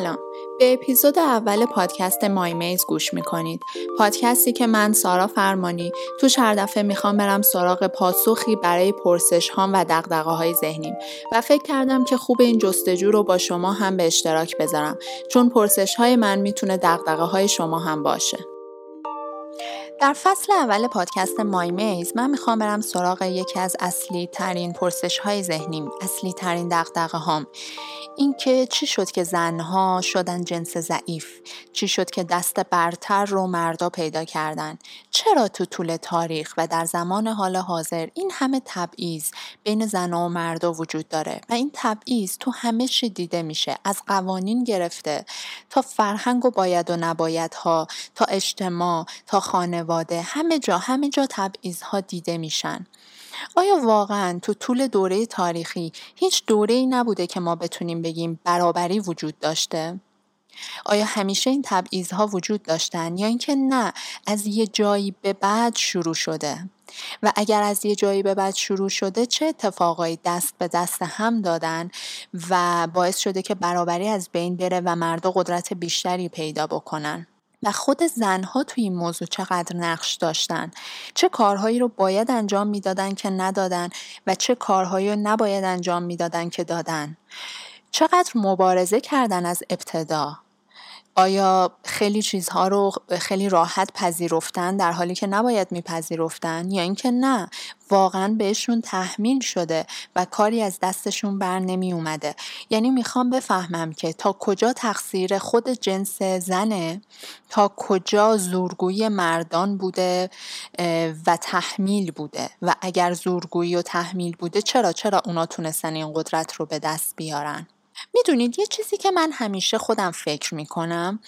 سلام. به اپیزود اول پادکست مای میز گوش می‌کنید. پادکستی که من سارا فرمانی تو هر دفعه می‌خوام برم سراغ پاسخی برای پرسش هام و دقدقه های ذهنیم و فکر کردم که خوب این جستجو رو با شما هم به اشتراک بذارم چون پرسش های من می‌تونه دقدقه های شما هم باشه. در فصل اول پادکست مای میز من می‌خوام برم سراغ یکی از اصلی ترین پرسش های ذهنیم اصلی ترین دقدقه هام اینکه چی شد که زنها شدن جنس ضعیف؟ چی شد که دست برتر رو مردا پیدا کردن؟ چرا تو طول تاریخ و در زمان حال حاضر این همه تبعیض بین زن و مردا وجود داره؟ و این تبعیض تو همه چی دیده میشه از قوانین گرفته تا فرهنگ و باید و نباید ها تا اجتماع تا خانواده همه جا همه جا تبعیض ها دیده میشن. آیا واقعا تو طول دوره تاریخی هیچ دوره ای نبوده که ما بتونیم بگیم برابری وجود داشته؟ آیا همیشه این تبعیض ها وجود داشتن یا اینکه نه از یه جایی به بعد شروع شده و اگر از یه جایی به بعد شروع شده چه اتفاقایی دست به دست هم دادن و باعث شده که برابری از بین بره و مردا قدرت بیشتری پیدا بکنن و خود زنها توی این موضوع چقدر نقش داشتن؟ چه کارهایی رو باید انجام می‌دادن که ندادن و چه کارهایی رو نباید انجام می‌دادن که دادن؟ چقدر مبارزه کردن از ابتدا؟ آیا خیلی چیزها رو خیلی راحت پذیرفتن در حالی که نباید میپذیرفتن یا اینکه نه؟ واقعا بهشون تحمیل شده و کاری از دستشون بر نمی اومده یعنی می‌خوام بفهمم که تا کجا تقصیر خود جنس زنه؟ تا کجا زورگویی مردان بوده و تحمیل بوده؟ و اگر زورگویی و تحمیل بوده چرا چرا اونا تونستن این قدرت رو به دست بیارن؟ می‌دونید یه چیزی که من همیشه خودم فکر می‌کنم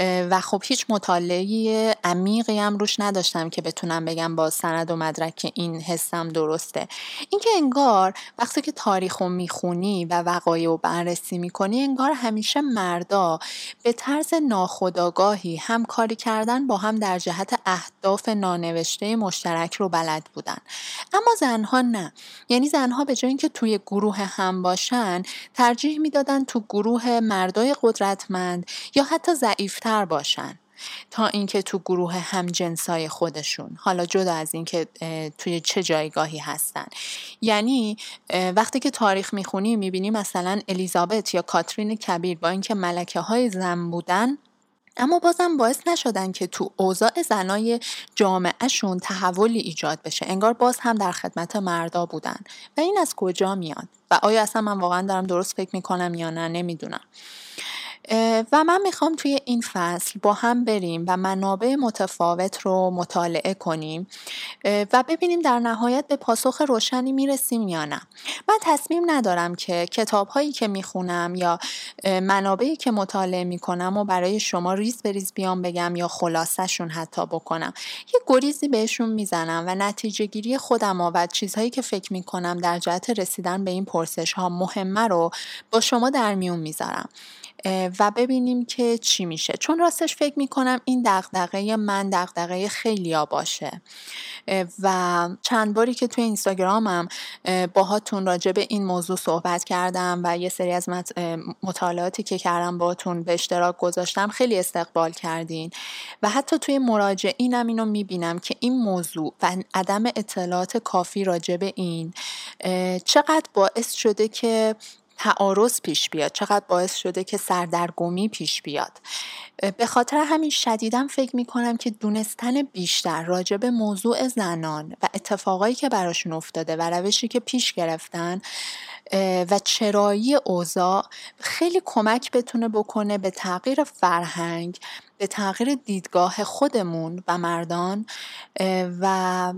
و خب هیچ مطالعه عمیقی هم روش نداشتم که بتونم بگم با سند و مدرک این حسم درسته. اینکه انگار وقتی که تاریخ رو می‌خونی و وقایع رو بررسی می‌کنی انگار همیشه مردا به طرز ناخودآگاهی هم کاری کردن با هم در جهت اهداف نانوشته مشترک رو بلد بودن. اما زنها نه. یعنی زنها به جای اینکه توی گروه هم باشن ترجیح می‌دادن دادن تو گروه مردای قدرتمند یا حتی ضعیفتر باشن تا اینکه تو گروه همجنسای خودشون. حالا جدا از اینکه توی چه جایگاهی هستن. یعنی وقتی که تاریخ می‌خونی می‌بینی مثلا الیزابت یا کاترین کبیر با اینکه ملکه های زن بودن اما بازم باعث نشدن که تو اوضاع زنای جامعهشون تحولی ایجاد بشه. انگار باز هم در خدمت مردا بودن. و این از کجا میاد و آیا اصلا من واقعا دارم درست فکر می‌کنم یا نه؟ نمی‌دونم. و من می‌خوام توی این فصل با هم بریم و منابع متفاوت رو مطالعه کنیم و ببینیم در نهایت به پاسخ روشنی می‌رسیم یا نه. من تصمیم ندارم که کتاب هایی که می‌خونم یا منابعی که مطالعه می‌کنم و برای شما ریز به ریز بیام بگم یا خلاصشون حتی بکنم. یه گریزی بهشون می‌زنم و نتیجه گیری خودم و چیزهایی که فکر می‌کنم در جهت رسیدن به این پرسش ها مهمه رو با شما در میون می‌ذارم. و ببینیم که چی میشه. چون راستش فکر می‌کنم این دغدغه من دغدغه خیلیا باشه. و چند باری که توی اینستاگرامم باهاتون راجع به این موضوع صحبت کردم و یه سری از مطالعاتی که کردم باهاتون به اشتراک گذاشتم خیلی استقبال کردین. و حتی توی مراجعینم اینو می‌بینم که این موضوع و عدم اطلاعات کافی راجع به این چقدر باعث شده که تعارض پیش بیاد چقدر باعث شده که سردرگمی پیش بیاد. به خاطر همین شدیدم فکر می کنم که دونستن بیشتر راجع به موضوع زنان و اتفاقایی که براشون افتاده و روشی که پیش گرفتن و چرایی اوضاع خیلی کمک بتونه بکنه به تغییر فرهنگ به تغییر دیدگاه خودمون و مردان و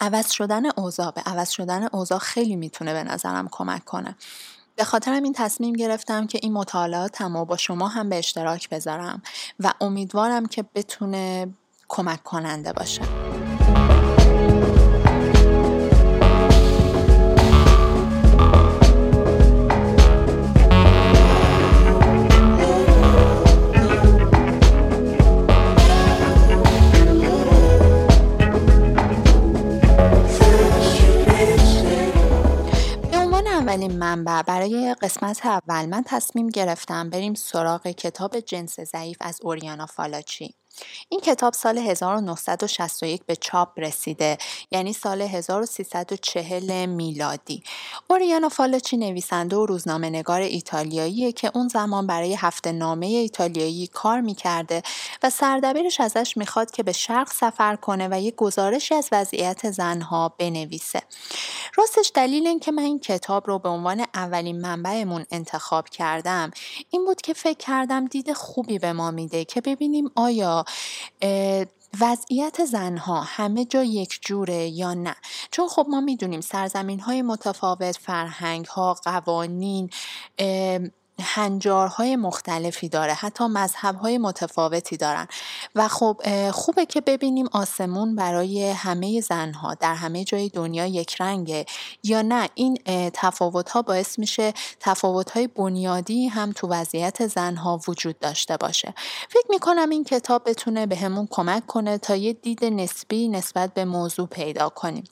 عوض شدن اوضاع. به عوض شدن اوضاع خیلی می‌تونه به نظرم کمک کنه. به خاطر این تصمیم گرفتم که این مطالعاتم و با شما هم به اشتراک بذارم و امیدوارم که بتونه کمک کننده باشه. اولین منبع. برای قسمت اول من تصمیم گرفتم بریم سراغ کتاب جنس ضعیف از اوریانا فالاچی. این کتاب سال 1961 به چاپ رسیده یعنی سال 1340 میلادی. اوریانا فالچی نویسنده و روزنامه نگار ایتالیاییه که اون زمان برای هفته نامه ایتالیایی کار می‌کرده و سردبیرش ازش می‌خواد که به شرق سفر کنه و یه گزارشی از وضعیت زنها بنویسه. راستش دلیل این که من این کتاب رو به عنوان اولین منبعمون انتخاب کردم این بود که فکر کردم دید خوبی به ما میده که ببینیم آیا وضعیت زنها همه جا یک جوره یا نه؟ چون خب ما می‌دونیم سرزمین های متفاوت فرهنگ ها قوانین هنجارهای مختلفی داره حتی مذهبهای متفاوتی دارن. و خب خوبه که ببینیم آسمون برای همه زنها در همه جای دنیا یک رنگه یا نه. این تفاوتها باعث میشه تفاوتهای بنیادی هم تو وضعیت زنها وجود داشته باشه. فکر می‌کنم این کتاب بتونه به همون کمک کنه تا یه دید نسبی نسبت به موضوع پیدا کنیم.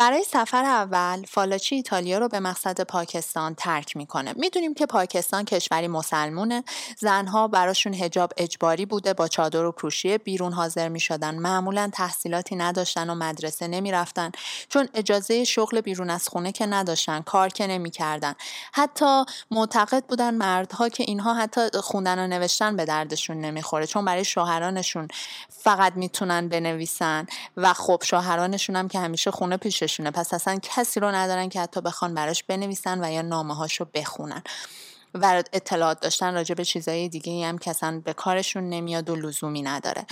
برای سفر اول فالاچی ایتالیا رو به مقصد پاکستان ترک می‌کنه. می‌دونیم که پاکستان کشوری مسلمونه. زنها براشون هجاب اجباری بوده با چادر و کروشیه بیرون حاضر می‌شدن. معمولا تحصیلاتی نداشتن و مدرسه نمی‌رفتن. چون اجازه شغل بیرون از خونه که نداشتن کار که نمی‌کردن. حتی معتقد بودن مردها که اینها حتی خوندن و نوشتن به دردشون نمی‌خوره. چون برای شوهرانشون فقط می‌تونن بنویسن و خب شوهرانشون هم که همیشه خونه پیش پس اصلا کسی رو ندارن که حتی بخوان براش بنویسن و یا نامه هاشو بخونن. و اطلاعات داشتن راجع به چیزهای دیگه هم که اصلا به کارشون نمیاد و لزومی نداره.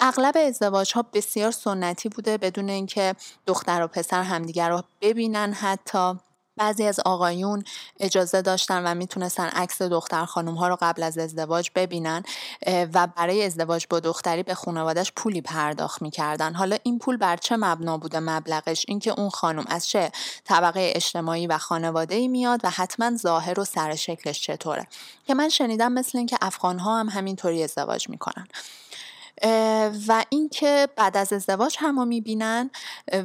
اغلب ازدواج ها بسیار سنتی بوده بدون اینکه دختر و پسر همدیگر رو ببینن حتی. بعضی از آقایون اجازه داشتن و می‌تونستن عکس دختر خانم ها رو قبل از ازدواج ببینن و برای ازدواج با دختری به خانوادش پولی پرداخت می‌کردن. حالا این پول بر چه مبنا بوده مبلغش؟ اینکه اون خانم از چه طبقه اجتماعی و خانواده ای میاد و حتما ظاهر و سر شکلش چطوره؟ که من شنیدم مثل اینکه افغان ها هم همینطوری ازدواج می‌کنن. و اینکه بعد از ازدواج هم می‌بینن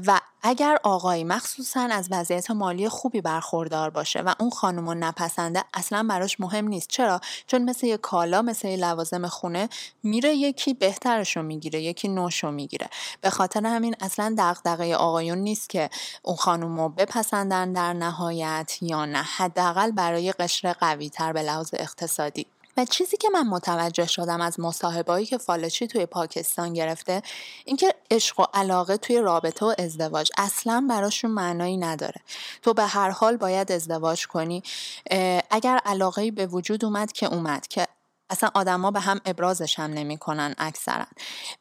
و اگر آقایی مخصوصا از وضعیت مالی خوبی برخوردار باشه و اون خانم نپسنده اصلا براش مهم نیست. چرا؟ چون مثل یه کالا مثل یه لوازم خونه میره یکی بهترش رو می‌گیره یکی نوش رو می‌گیره. به خاطر همین اصلا دغدغه آقایون نیست که اون خانم رو بپسندن در نهایت یا نه. حداقل برای قشر قوی تر به لحاظ اقتصادی. و چیزی که من متوجه شدم از مصاحبهایی که فالچی توی پاکستان گرفته اینکه عشق و علاقه توی رابطه و ازدواج اصلا براشون معنایی نداره. تو به هر حال باید ازدواج کنی. اگر علاقه به وجود اومد که اومد که اصلا آدما به هم ابرازش هم نمی‌کنن اکثرا.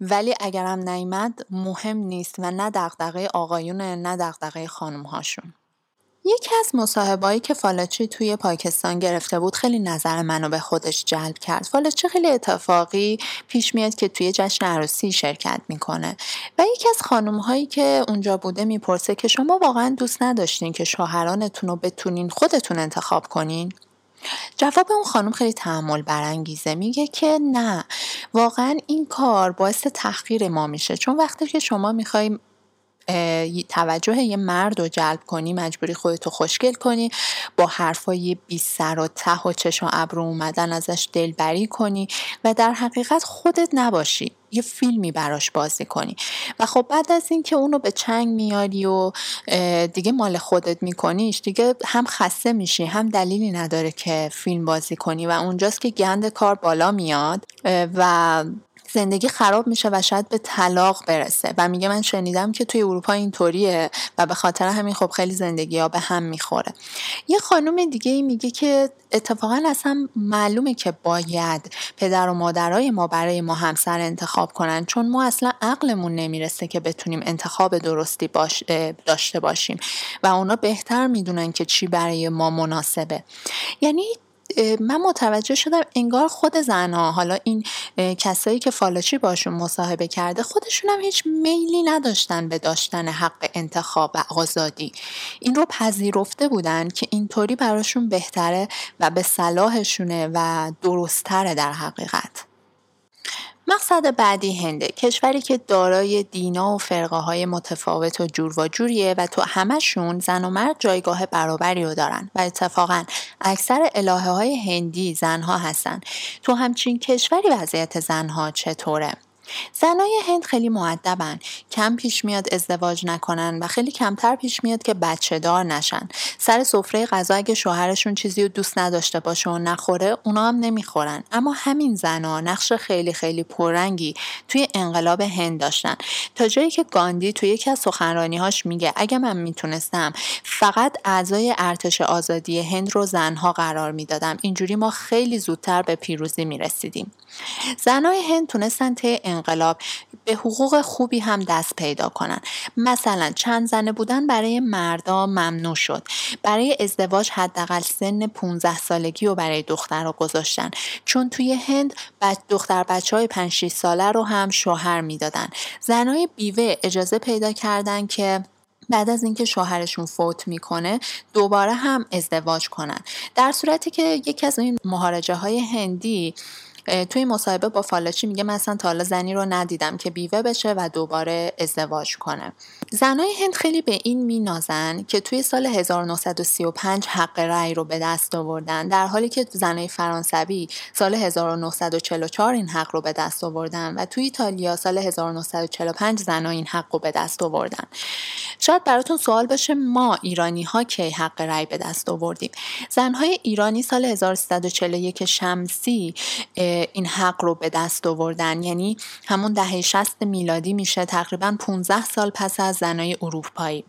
ولی اگرم نیمد مهم نیست و نه دغدغه آقایونه نه دغدغه خانم هاشون یکی از مصاحبهایی که فالچی توی پاکستان گرفته بود خیلی نظر منو به خودش جلب کرد. فالچی خیلی اتفاقی پیش میاد که توی جشن عروسی شرکت می‌کنه و یکی از خانم هایی که اونجا بوده می‌پرسه که شما واقعا دوست نداشتین که شوهرانتون رو بتونین خودتون انتخاب کنین؟ جواب اون خانم خیلی تحمل برانگیزه. میگه که نه واقعا این کار باعث تحقیر ما میشه. چون وقتی که شما می‌خوای توجه یه مرد رو جلب کنی مجبوری خودتو خوشگل کنی با حرفای بی سر و ته و چشم و ابرو اومدن ازش دلبری کنی و در حقیقت خودت نباشی یه فیلمی براش بازی کنی. و خب بعد از اینکه اونو به چنگ میاری و دیگه مال خودت میکنیش دیگه هم خسته میشی هم دلیلی نداره که فیلم بازی کنی و اونجاست که گند کار بالا میاد و زندگی خراب میشه و شاید به طلاق برسه. و میگه من شنیدم که توی اروپا اینطوریه و به خاطر همین خب خیلی زندگی ها به هم می‌خوره. یه خانم دیگه میگه که اتفاقا اصلا معلومه که باید پدر و مادرای ما برای ما همسر انتخاب کنن چون ما اصلا عقلمون نمی‌رسه که بتونیم انتخاب درستی باش داشته باشیم. و اونا بهتر می‌دونن که چی برای ما مناسبه. یعنی من متوجه شدم انگار خود زنها حالا این کسایی که فالاشی باشون مصاحبه کرده خودشون هم هیچ میلی نداشتن به داشتن حق انتخاب و آزادی. این رو پذیرفته بودن که اینطوری براشون بهتره و به صلاحشونه و درستتره در حقیقت. مقصد بعدی هنده کشوری که دارای دینا و فرقه های متفاوت و جور و جوریه و تو همشون زن و مرد جایگاه برابری رو دارن و اتفاقا اکثر الهه های هندی زنها هستن تو همچین کشوری وضعیت زنها چطوره؟ زنای هند خیلی معدبن کم پیش میاد ازدواج نکنن و خیلی کمتر پیش میاد که بچه دار نشن. سر سفره غذا اگه شوهرشون چیزی رو دوست نداشته باشه و نخوره اونا هم نمی‌خورن. اما همین زنا نقش خیلی خیلی پررنگی توی انقلاب هند داشتن. تا جایی که گاندی توی یکی از سخنرانیهاش میگه اگه من می‌تونستم فقط اعضای ارتش آزادی هند رو زنها قرار می‌دادم. اینجوری ما خیلی زودتر به پیروزی می‌رسیدیم. زنای هند تونستن طی انقلاب به حقوق خوبی هم دست پیدا کنن. مثلا چند زنه بودن برای مردا ممنوع شد. برای ازدواج حداقل سن 15 سالگی رو برای دختر رو گذاشتن. چون توی هند دختر بچه های 5 6 ساله رو هم شوهر می‌دادن. زنای بیوه اجازه پیدا کردن که بعد از اینکه شوهرشون فوت می‌کنه دوباره هم ازدواج کنن. در صورتی که یکی از این مهارجه های هندی توی مصاحبه با فالاچی میگه مثلا تا حالا زنی رو ندیدم که بیوه بشه و دوباره ازدواج کنه. زنای هند خیلی به این مینازن که توی سال 1935 حق رأی رو به دست آوردن در حالی که زنای فرانسوی سال 1944 این حق رو به دست آوردن و توی ایتالیا سال 1945 زنای این حق رو به دست آوردن. شاید براتون سوال باشه ما ایرانی ها کی حق رأی به دست آوردیم؟ زنهای ایرانی سال 1341 شمسی این حق رو به دست آوردن. یعنی همون دهه 60 میلادی میشه تقریبا 15 سال پس از زنای اروپایی.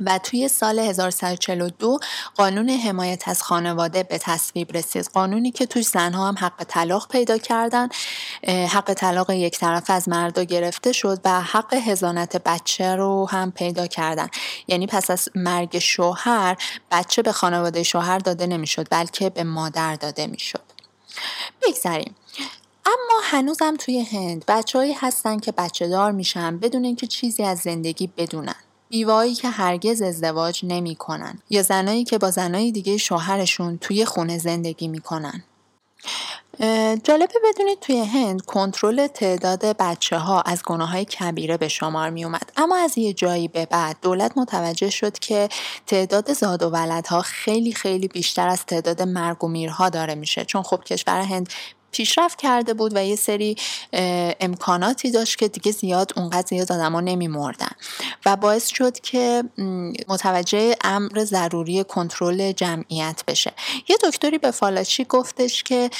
و توی سال 1142 قانون حمایت از خانواده به تصویب رسید. قانونی که توی زنها هم حق طلاق پیدا کردن حق طلاق یک طرف از مردا گرفته شد و حق هزانت بچه رو هم پیدا کردن. یعنی پس از مرگ شوهر بچه به خانواده شوهر داده نمی‌شد بلکه به مادر داده می‌شد. بگذریم اما هنوزم توی هند بچههایی هستن که بچه دار میشن بدون اینکه چیزی از زندگی بدونن. بیوایی که هرگز ازدواج نمی‌کنن یا زنایی که با زنای دیگه شوهرشون توی خونه زندگی می‌کنن. جالبه بدونید توی هند کنترل تعداد بچه ها از گناه های کبیره به شمار می اومد اما از یه جایی به بعد دولت متوجه شد که تعداد زاد و ولدها خیلی خیلی بیشتر از تعداد مرگ و میرها داره میشه. چون خب کشور هند پیشرفت کرده بود و یه سری امکاناتی داشت که دیگه زیاد اونقدر زیاد آدما نمیمردن. و باعث شد که متوجه امر ضروری کنترل جمعیت بشه. یه دکتری به فالاچی گفتش که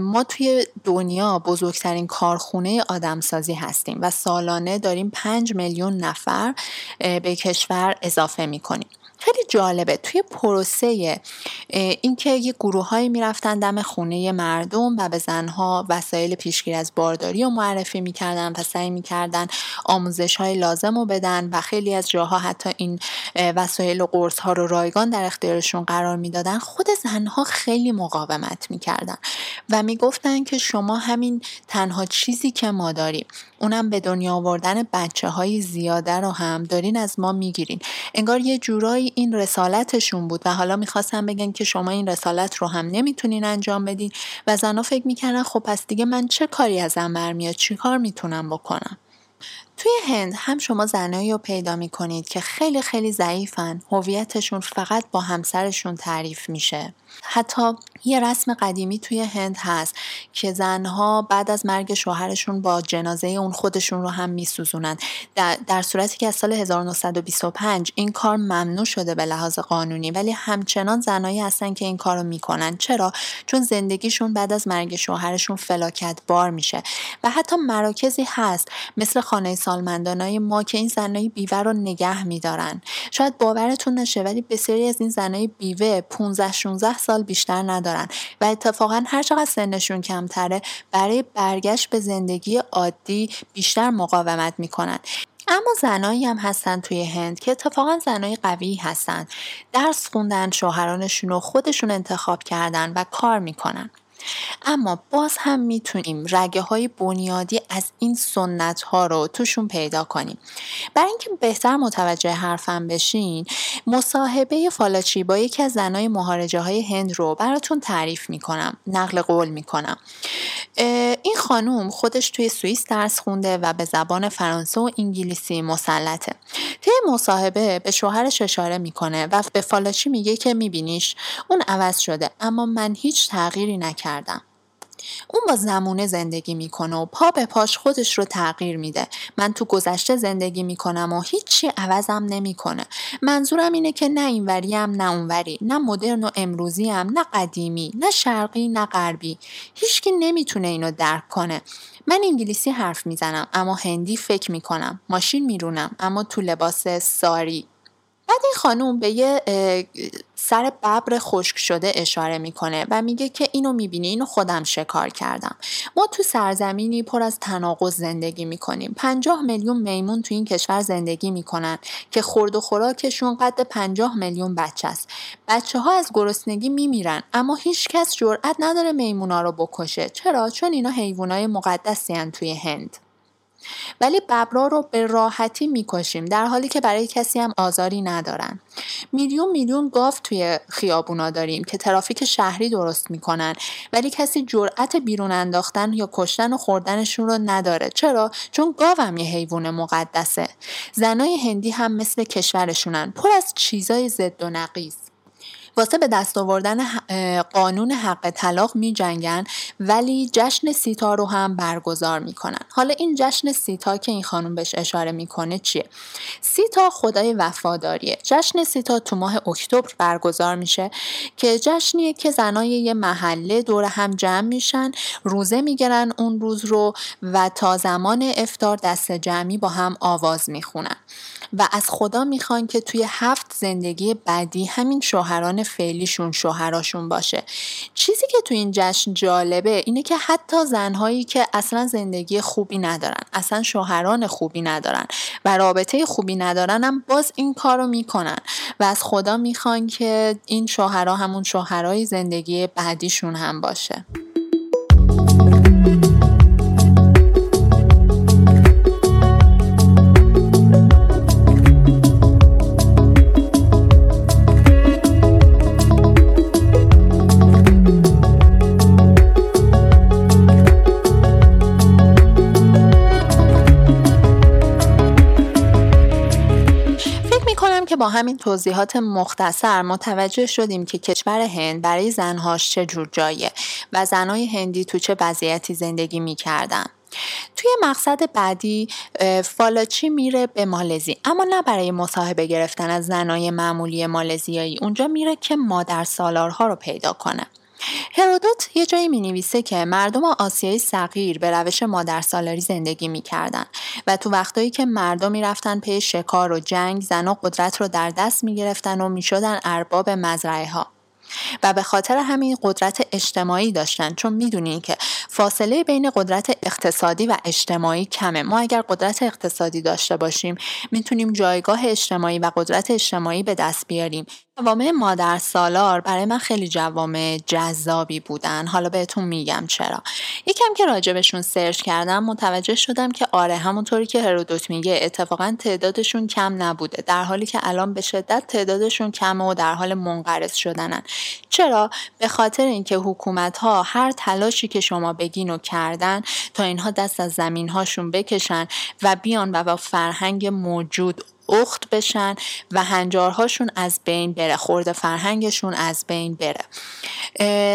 ما توی دنیا بزرگترین کارخونه آدمسازی هستیم و سالانه داریم پنج میلیون نفر به کشور اضافه می‌کنیم. خیلی جالبه. توی پروسه اینکه یه گروههایی می‌رفتن دم خونه مردم و به زنها وسایل پیشگیری از بارداری رو معرفی می‌کردن و سعی می‌کردن آموزش های لازم رو بدن و خیلی از جاها حتی این وسایل و قرص ها رو رایگان در اختیارشون قرار می‌دادن خود زنها خیلی مقاومت می‌کردن و می‌گفتن که شما همین تنها چیزی که ما داریم اونم به دنیا آوردن بچه های زیاده رو هم دارین از ما می‌گیرین. انگار یه جورایی این رسالتشون بود و حالا می‌خواستم بگن که شما این رسالت رو هم نمی‌تونین انجام بدین و زنها فکر می‌کردن خب پس دیگه من چه کاری ازم برمیاد چی کار می‌تونم بکنم؟ توی هند هم شما زنایی رو پیدا می کنید که خیلی خیلی ضعیفن هویتشون فقط با همسرشون تعریف میشه. حتی یه رسم قدیمی توی هند هست که زنها بعد از مرگ شوهرشون با جنازه اون خودشون رو هم میسوزونن. در, در صورتی که از سال 1925 این کار ممنوع شده به لحاظ قانونی ولی همچنان زنایی هستن که این کار رو می‌کنن. چرا؟ چون زندگیشون بعد از مرگ شوهرشون فلاکت بار میشه. و حتی مراکزی هست مثل خانه سالمندانای ما که این زنای بیوه رو نگه میدارن. شاید باورتون نشه ولی بسیاری از این زنای بیوه 15 16 سال بیشتر ندارن. و اتفاقا هر چقدر سنشون کمتره برای برگشت به زندگی عادی بیشتر مقاومت می‌کنن. اما زنایی هم هستن توی هند که اتفاقا زنای قوی هستن. درس خوندن شوهرانشون رو خودشون انتخاب کردن و کار می‌کنن. اما باز هم می‌تونیم رگه های بنیادی از این سنت ها رو توشون پیدا کنیم. برای اینکه بهتر متوجه حرفم بشین مصاحبه فالاچی با یکی از زنای مهارجه های هند رو براتون تعریف می‌کنم نقل قول می‌کنم. این خانوم خودش توی سوئیس درس خونده و به زبان فرانسه و انگلیسی مسلطه. طی مصاحبه به شوهرش اشاره می‌کنه و به فالاشی میگه که میبینیش اون عوض شده اما من هیچ تغییری نکردم. اون با زمونه زندگی می‌کنه و پا به پاش خودش رو تغییر میده. من تو گذشته زندگی می‌کنم و هیچی عوضم نمی‌کنه. منظورم اینه که نه اینوریم نه اونوری. نه مدرن و امروزی هم نه قدیمی نه شرقی نه غربی. هیچکی نمی‌تونه اینو درک کنه. من انگلیسی حرف می‌زنم اما هندی فکر می‌کنم. ماشین میرونم اما تو لباس ساری. بعد این خانوم به یه سر ببر خشک شده اشاره می‌کنه و میگه که اینو می‌بینی اینو خودم شکار کردم. ما تو سرزمینی پر از تناقض زندگی می‌کنیم. پنجاه میلیون میمون تو این کشور زندگی می‌کنن که خورد و خوراکشون قد پنجاه میلیون بچه است. بچه ها از گرسنگی میمیرن اما هیچ کس جرأت نداره میمونا رو بکشه. چرا؟ چون اینا حیوانای مقدسی توی هند. ولی ببرا رو به راحتی می‌کشیم در حالی که برای کسی هم آزاری ندارن. میلیون میلیون گاو توی خیابونا داریم که ترافیک شهری درست می‌کنن ولی کسی جرأت بیرون انداختن یا کشتن و خوردنشون رو نداره. چرا؟ چون گاو هم یه حیوان مقدسه. زنای هندی هم مثل کشورشونن. پر از چیزای ضد و نقیض واسه به دست آوردن قانون حق طلاق می جنگن ولی جشن سیتا رو هم برگزار می‌کنن. حالا این جشن سیتا که این خانم بهش اشاره می‌کنه چیه؟ سیتا خدای وفاداریه. جشن سیتا تو ماه اکتبر برگزار میشه که جشنیه که زنای یه محله دور هم جمع میشن روزه می‌گیرن اون روز رو و تا زمان افتار دست جمعی با هم آواز می‌خونن. و از خدا می‌خوان که توی هفت زندگی بعدی همین شوهران فعلیشون شوهراشون باشه. چیزی که توی این جشن جالبه اینه که حتی زنهایی که اصلا زندگی خوبی ندارن اصلا شوهران خوبی ندارن و رابطه خوبی ندارن هم باز این کار رو می‌کنن و از خدا می‌خوان که این شوهرها همون شوهرای زندگی بعدیشون هم باشه. همین توضیحات مختصر متوجه شدیم که کشور هند برای زنهاش چه جور جایه و زنهای هندی تو چه وضعیتی زندگی می‌کردن. توی مقصد بعدی فالاچی میره به مالزی. اما نه برای مصاحبه گرفتن از زنای معمولی مالزیایی. اونجا میره که مادر سالارها رو پیدا کنه. هرودوت یه جایی می نویسه که مردم آسیای صغیر به روش مادرسالاری زندگی می‌کردن و تو وقتایی که مردم می‌رفتن پی شکار و جنگ زن و قدرت رو در دست می‌گرفتن و می‌شدن ارباب مزرعه ها و به خاطر همین قدرت اجتماعی داشتن چون می‌دونین که فاصله بین قدرت اقتصادی و اجتماعی کمه. ما اگر قدرت اقتصادی داشته باشیم می‌تونیم جایگاه اجتماعی و قدرت اجتماعی به دست بیاریم. جوامع مادر سالار برای من خیلی جوامع جذابی بودن. حالا بهتون میگم چرا. یکم که راجبشون سرچ کردم متوجه شدم که آره همونطوری که هرودوت میگه اتفاقا تعدادشون کم نبوده. در حالی که الان به شدت تعدادشون کمه و در حال منقرض شدنن. چرا؟ به خاطر اینکه حکومت ها هر تلاشی که شما بگین و کردن تا اینها دست از زمین هاشون بکشن و بیان و با فرهنگ موجود اخت بشن و هنجارهاشون از بین بره خورده فرهنگشون از بین بره.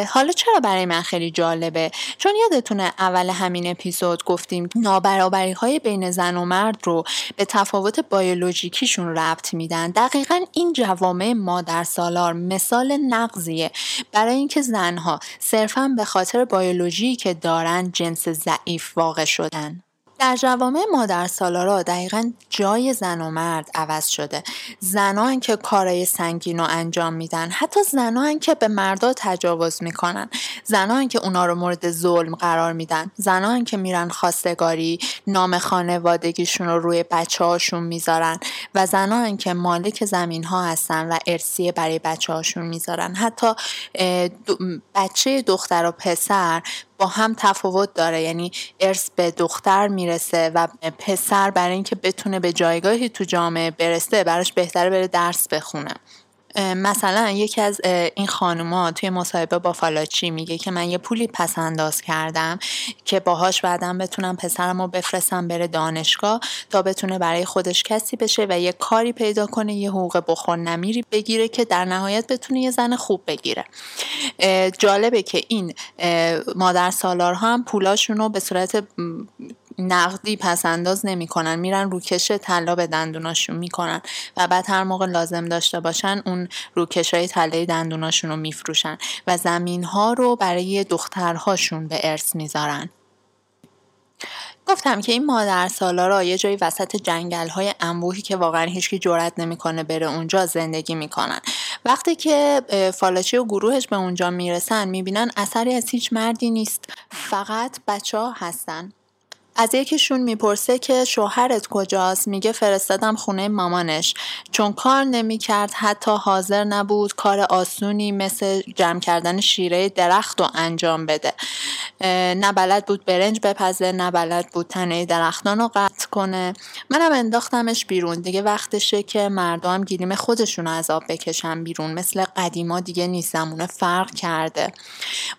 حالا چرا برای من خیلی جالبه؟ چون یادتونه اول همین اپیزود گفتیم نابرابری های بین زن و مرد رو به تفاوت بیولوژیکیشون ربط میدن. دقیقا این جوامع مادر سالار مثال نقضیه. برای اینکه زنها صرفا به خاطر بیولوژی که دارن جنس ضعیف واقع شدن. در جوامع مادر سالارا دقیقا جای زن و مرد عوض شده. زنان که کارای سنگین رو انجام میدن حتی زنان که به مردا تجاوز می‌کنن. زنان که اونا رو مورد ظلم قرار میدن. زنان که میرن خواستگاری نام خانوادگیشون رو روی بچه هاشون می‌ذارن و زنان که مالک زمین ها هستن و ارسیه برای بچه هاشون می‌ذارن. حتی بچه دختر و پسر با هم تفاوت داره. یعنی ارث به دختر می‌رسه و پسر برای اینکه بتونه به جایگاهی تو جامعه برسه براش بهتره بره درس بخونه. مثلا یکی از این خانوما توی مصاحبه با فالاچی میگه که من یه پولی پس انداز کردم که باهاش بعدم بتونم پسرم رو بفرستم بره دانشگاه تا بتونه برای خودش کسی بشه و یه کاری پیدا کنه یه حقوق بخور نمیری بگیره که در نهایت بتونه یه زن خوب بگیره. جالبه که این مادر سالارها هم پولاشون رو به صورت نقدی پس انداز نمی‌کنن. میرن روکش طلا به دندوناشون می‌کنن و بعد هر موقع لازم داشته باشن اون روکش های طلای دندوناشون رو میفروشن و زمین ها رو برای دخترهاشون به ارث می‌ذارن. گفتم که این مادر سالارا یه جایی وسط جنگل های انبوهی که واقعا هیچکی جرأت نمی‌کنه بره اونجا زندگی می‌کنن. وقتی که فالاشی و گروهش به اونجا می‌رسن می‌بینن اثری از هیچ مردی نیست. فقط بچه ها هستن. از یکیشون می‌پرسه که شوهرت کجاست؟ میگه فرستادم خونه مامانش. چون کار نمی‌کرد حتی حاضر نبود کار آسونی مثل جمع کردن شیره درخت رو انجام بده. نه بلد بود برنج بپزه نه بلد بود تنه درختان رو قطع کنه. منم انداختمش بیرون. دیگه وقتشه که مردم گیریم خودشون از آب بکشن بیرون. مثل قدیما دیگه نیست فرق کرده.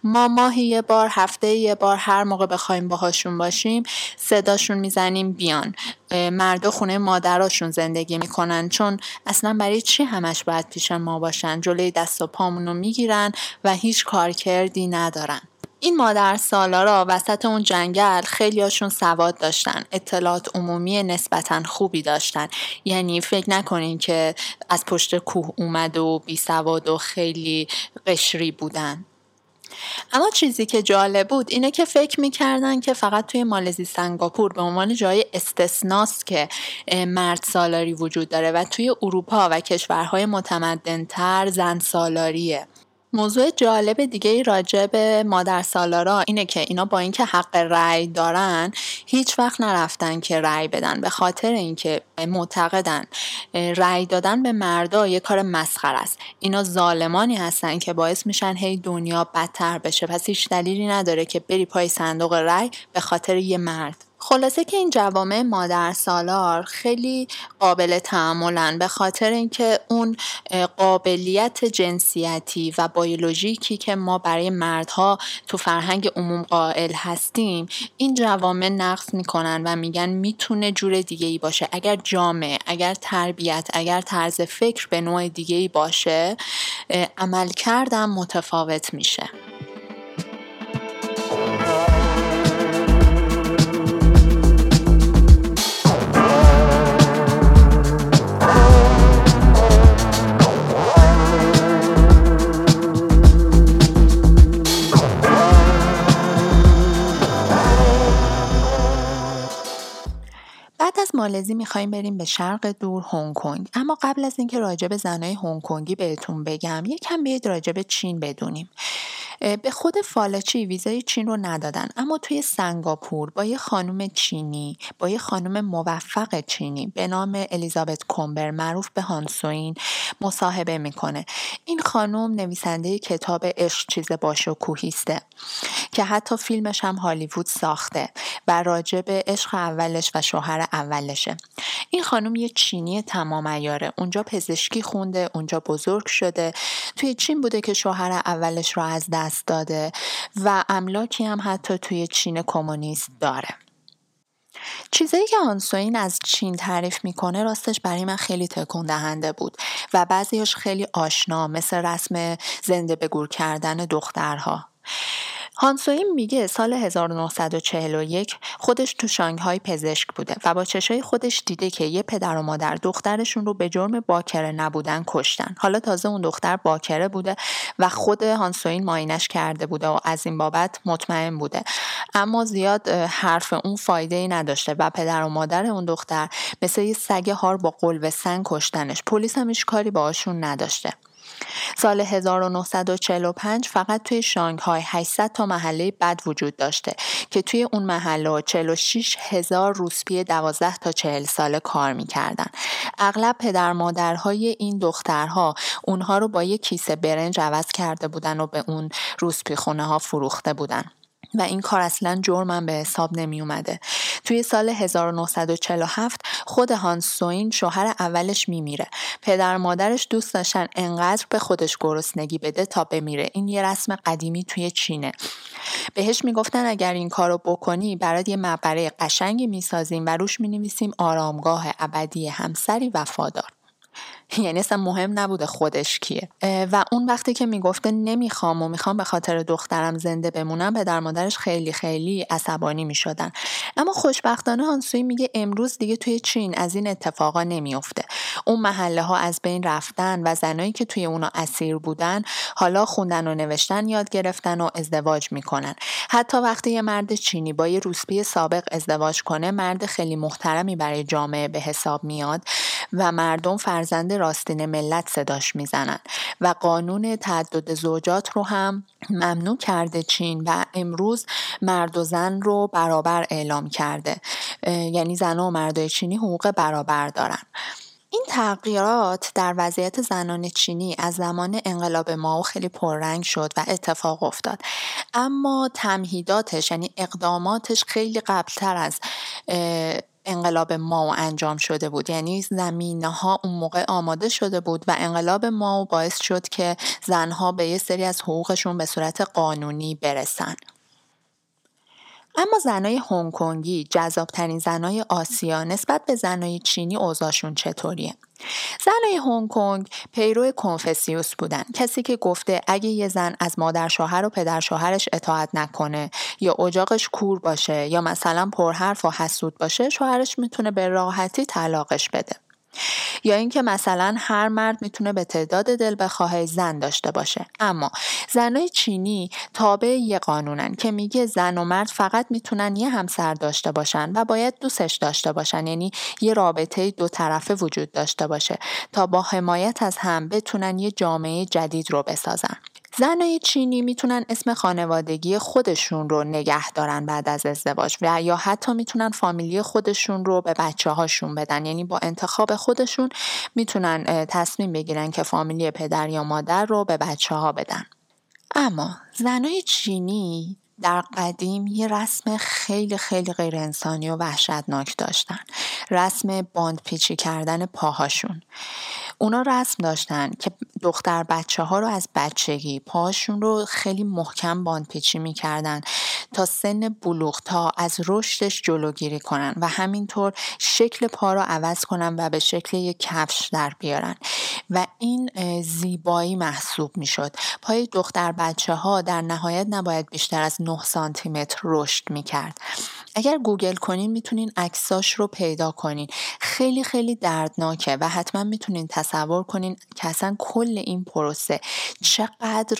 ما ماهی یه بار هفته یه بار هر موقع بخوایم باهاشون باشیم صداشون می‌زنیم بیان. مردا خونه مادراشون زندگی می‌کنن. چون اصلا برای چی همش باید پیش ما باشن؟ جلوی دست و پامونو می‌گیرن و هیچ کارکردی ندارن. این مادر سالارا وسط اون جنگل خیلیاشون سواد داشتن. اطلاعات عمومی نسبتا خوبی داشتن. یعنی فکر نکنین که از پشت کوه اومد و بی سواد و خیلی قشری بودن. اما چیزی که جالب بود اینه که فکر می‌کردن که فقط توی مالزی سنگاپور به عنوان جای استثناست که مرد سالاری وجود داره و توی اروپا و کشورهای متمدنتر زن سالاریه. موضوع جالب دیگه راجع به مادر سالارا اینه که اینا با اینکه حق رأی دارن هیچ وقت نرفتن که رأی بدن. به خاطر اینکه معتقدن رأی دادن به مردا یه کار مسخر است. اینا ظالمانی هستن که باعث میشن هی دنیا بدتر بشه. پس هیچ دلیلی نداره که بری پای صندوق رأی به خاطر یه مرد. خلاصه که این جوامع مادر سالار خیلی قابل تعاملن به خاطر اینکه اون قابلیت جنسیتی و بیولوژیکی که ما برای مردها تو فرهنگ عموم قائل هستیم این جوامع نقص می‌کنن و میگن می‌تونه جور دیگه ای باشه. اگر جامعه اگر تربیت اگر طرز فکر به نوع دیگه ای باشه عمل کردم متفاوت میشه. مالزی می‌خوایم بریم به شرق دور هنگ کنگ. اما قبل از اینکه راجع به زنای هنگ کنگی بهتون بگم یکم بیاید راجع به چین بدونیم. به خود فالچی ویزای چین رو ندادن. اما توی سنگاپور با یه خانم چینی با یه خانم موفق چینی به نام الیزابت کومبر معروف به هانسوین مصاحبه می‌کنه. این خانم نویسنده کتاب عشق چیز باش و کوهیسته که حتی فیلمش هم هالیوود ساخته و راجع به عشق اولش و شوهر اولشه. این خانم یه چینی تمام ایاره اونجا پزشکی خونده اونجا بزرگ شده. توی چین بوده که شوهر اولش رو از دست داده و املاکی هم حتی توی چین کمونیست داره. چیزایی که آنسوین از چین تعریف می‌کنه راستش برای من خیلی تکون دهنده بود و بعضیش خیلی آشنا مثل رسم زنده به گور کردن دخترها. هانسویم میگه سال 1941 خودش تو شانگهای پزشک بوده و با چشای خودش دیده که یه پدر و مادر دخترشون رو به جرم باکره نبودن کشتن. حالا تازه اون دختر باکره بوده و خود هانسوین ماینش کرده بوده و از این بابت مطمئن بوده. اما زیاد حرف اون فایده ای نداشته و پدر و مادر اون دختر مثل یه سگ هار با قلب سنگ کشتنش. پلیس هم کاری باشون نداشته. سال 1945 فقط توی شانگهای 800 تا محله بد وجود داشته که توی اون محله 46 هزار روسپی 12 تا 40 ساله کار می‌کردن. اغلب پدر مادرهای این دخترها اونها رو با یک کیسه برنج عوض کرده بودن و به اون روسپی خونه ها فروخته بودن. و این کار اصلا جرمم به حساب نمی اومده توی سال 1947 خود هانس سوین شوهر اولش میمیره. پدر مادرش دوست داشتن انقدر به خودش گرسنگی بده تا بمیره. این یه رسم قدیمی توی چینه. بهش می‌گفتن اگر این کارو بکنی برات یه مقبره قشنگی می‌سازیم و روش می‌نویسیم آرامگاه ابدی همسری وفادار. یعنی اصلا مهم نبوده خودش کیه. و اون وقتی که می‌گفته نمی‌خوام و می‌خوام به خاطر دخترم زنده بمونم پدر مادرش خیلی خیلی عصبانی می‌شدن. اما خوشبختانه هانسوی میگه امروز دیگه توی چین از این اتفاقا نمیافته. اون محله ها از بین رفتن و زنایی که توی اونا اسیر بودن حالا خوندن و نوشتن یاد گرفتن و ازدواج می‌کنن. حتی وقتی یه مرد چینی با یه روسپی سابق ازدواج کنه مرد خیلی محترمی برای جامعه به حساب میاد و مردم فرزند راستین ملت صداش می‌زنن و قانون تعدد زوجات رو هم ممنوع کرده چین و امروز مرد و زن رو برابر اعلام کرده. یعنی زن و مردای چینی حقوق برابر دارن. این تغییرات در وضعیت زنان چینی از زمان انقلاب ماو خیلی پررنگ شد و اتفاق افتاد. اما تمهیداتش یعنی اقداماتش خیلی قبلتر از انقلاب ماو انجام شده بود. یعنی زمینه ها اون موقع آماده شده بود و انقلاب ماو باعث شد که زنها به یه سری از حقوقشون به صورت قانونی برسن. اما زنای هنگ کنگی جذابترین زنای آسیا نسبت به زنای چینی اوضاعشون چطوریه؟ زنای هنگ کنگ پیرو کنفسیوس بودن. کسی که گفته اگه یه زن از مادر شوهر و پدر شوهرش اطاعت نکنه یا اجاقش کور باشه یا مثلا پرحرف و حسود باشه شوهرش می‌تونه به راحتی طلاقش بده. یا اینکه مثلا هر مرد می‌تونه به تعداد دل بخواه زن داشته باشه. اما زنای چینی تابع یه قانونن که میگه زن و مرد فقط می‌تونن یه همسر داشته باشن و باید دوستش داشته باشن. یعنی یه رابطه دو طرفه وجود داشته باشه تا با حمایت از هم بتونن یه جامعه جدید رو بسازن. زنای چینی می‌تونن اسم خانوادگی خودشون رو نگه دارن بعد از ازدواج و یا حتی می‌تونن فامیلی خودشون رو به بچه هاشون بدن. یعنی با انتخاب خودشون می‌تونن تصمیم بگیرن که فامیلی پدر یا مادر رو به بچه ها بدن. اما زنای چینی در قدیم یه رسم خیلی خیلی غیر انسانی و وحشتناک داشتن. رسم باند پیچی کردن پاهاشون. اونا رسم داشتن که دختر بچه ها رو از بچگی پاهاشون رو خیلی محکم باند پیچی می‌کردن تا سن بلوغ تا از رشدش جلوگیری کنن و همینطور شکل پا رو عوض کنن و به شکل یک کفش در بیارن. و این زیبایی محسوب می‌شد. پای دختر بچه ها در نهایت نباید بیشتر از 9 سانتی متر رشد می‌کرد. اگر گوگل کنین می‌تونین عکساش رو پیدا کنین. خیلی خیلی دردناکه و حتما می‌تونین تصور کنین که اصلا کل این پروسه چقدر